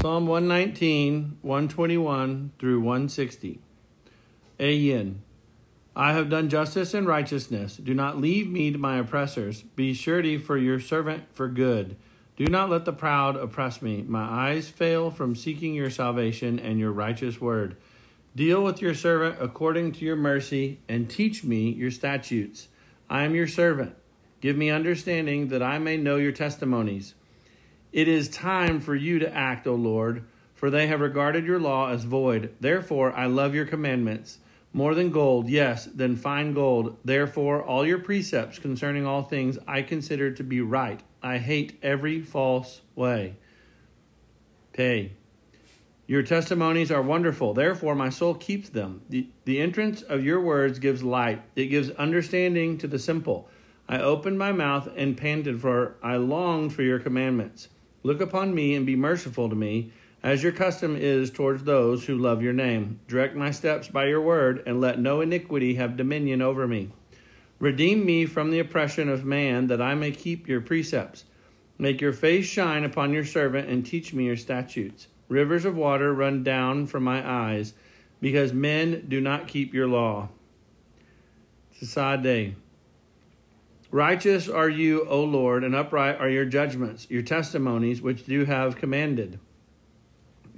Psalm 119, 121 through 160. Ayin. I have done justice and righteousness. Do not leave me to my oppressors. Be surety for your servant for good. Do not let the proud oppress me. My eyes fail from seeking your salvation and your righteous word. Deal with your servant according to your mercy, and teach me your statutes. I am your servant. Give me understanding that I may know your testimonies. It is time for you to act, O Lord, for they have regarded your law as void. Therefore, I love your commandments more than gold, yes, than fine gold. Therefore, all your precepts concerning all things I consider to be right. I hate every false way. Pay. Your testimonies are wonderful. Therefore, my soul keeps them. The, the entrance of your words gives light, it gives understanding to the simple. I opened my mouth and panted, for I longed for your commandments. Look upon me and be merciful to me, as your custom is towards those who love your name. Direct my steps by your word, and let no iniquity have dominion over me. Redeem me from the oppression of man, that I may keep your precepts. Make your face shine upon your servant, and teach me your statutes. Rivers of water run down from my eyes, because men do not keep your law. It's a sad Day. Righteous are you, O Lord, and upright are your judgments. Your testimonies, which you have commanded,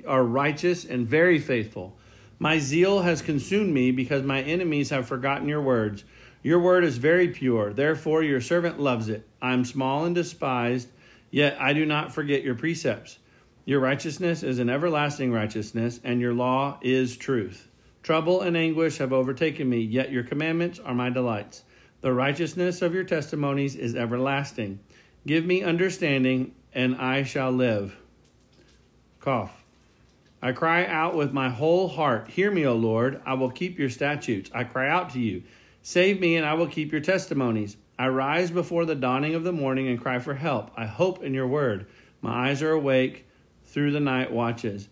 are righteous and very faithful. My zeal has consumed me because my enemies have forgotten your words. Your word is very pure, therefore your servant loves it. I am small and despised, yet I do not forget your precepts. Your righteousness is an everlasting righteousness, and your law is truth. Trouble and anguish have overtaken me, yet your commandments are my delights. The righteousness of your testimonies is everlasting. Give me understanding, and I shall live. Qoph. I cry out with my whole heart. Hear me, O Lord. I will keep your statutes. I cry out to you. Save me, and I will keep your testimonies. I rise before the dawning of the morning and cry for help. I hope in your word. My eyes are awake through the night watches,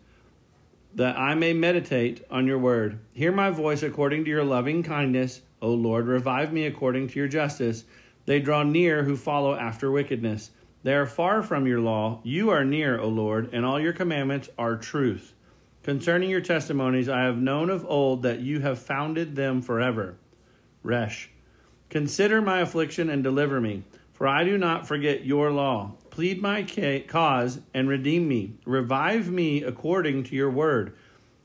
that I may meditate on your word. Hear my voice according to your loving kindness O Lord, revive me according to your justice. They draw near who follow after wickedness. They are far from your law. You are near, O Lord, and all your commandments are truth. Concerning your testimonies, I have known of old that you have founded them forever. Resh. Consider my affliction and deliver me, for I do not forget your law. Plead my cause and redeem me. Revive me according to your word.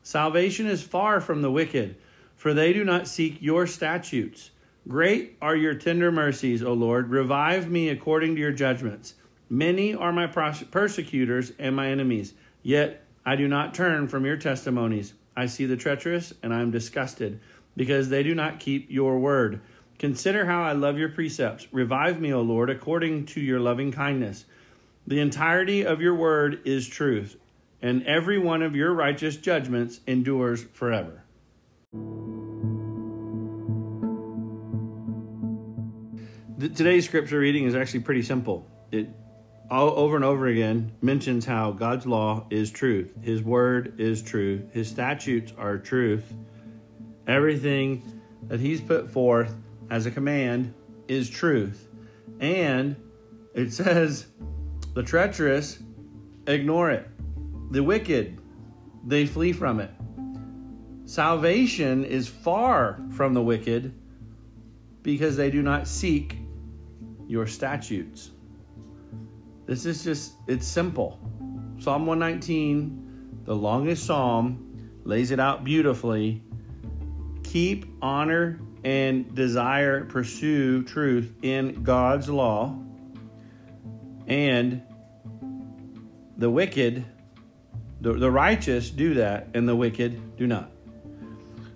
Salvation is far from the wicked for they do not seek your statutes. Great are your tender mercies, O Lord. Revive me according to your judgments. Many are my persecutors and my enemies, yet I do not turn from your testimonies. I see the treacherous, and I am disgusted, because they do not keep your word. Consider how I love your precepts. Revive me, O Lord, according to your loving kindness. The entirety of your word is truth, and every one of your righteous judgments endures forever. today's scripture reading is actually pretty simple. It all, over and over again mentions how God's law is truth, His word is truth, His statutes are truth. Everything that He's put forth as a command is truth. And it says, the treacherous ignore it, the wicked, they flee from it. Salvation is far from the wicked because they do not seek your statutes. This is just, it's simple. Psalm 119, the longest psalm, lays it out beautifully. Keep, honor, and desire, pursue truth in God's law. And the wicked, the, the righteous do that, and the wicked do not.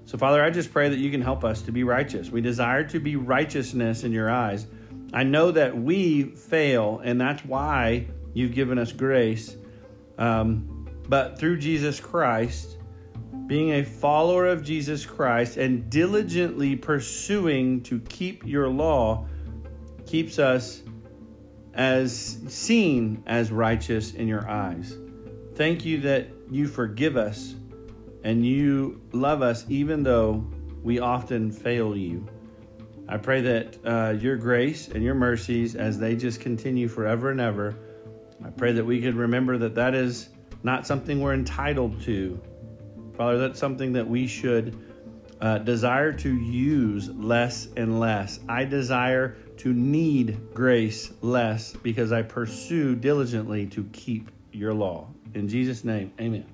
So, Father, I just pray that you can help us to be righteous. We desire to be righteousness in your eyes. I know that we fail, and that's why you've given us grace. Um, but through Jesus Christ, being a follower of Jesus Christ and diligently pursuing to keep your law keeps us as seen as righteous in your eyes. Thank you that you forgive us and you love us even though we often fail you. I pray that uh, your grace and your mercies, as they just continue forever and ever, I pray that we could remember that that is not something we're entitled to. Father, that's something that we should uh, desire to use less and less. I desire to need grace less because I pursue diligently to keep your law. In Jesus' name, amen.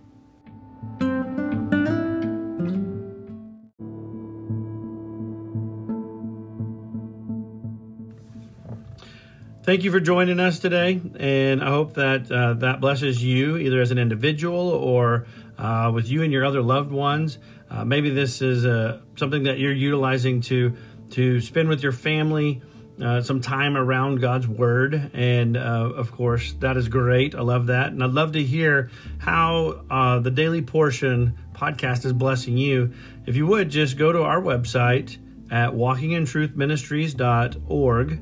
Thank you for joining us today, and I hope that uh, that blesses you either as an individual or uh, with you and your other loved ones. Uh, maybe this is uh, something that you're utilizing to to spend with your family uh, some time around God's Word, and uh, of course that is great. I love that, and I'd love to hear how the Daily Portion podcast is blessing you. If you would just go to our website at walkingintruthministries.org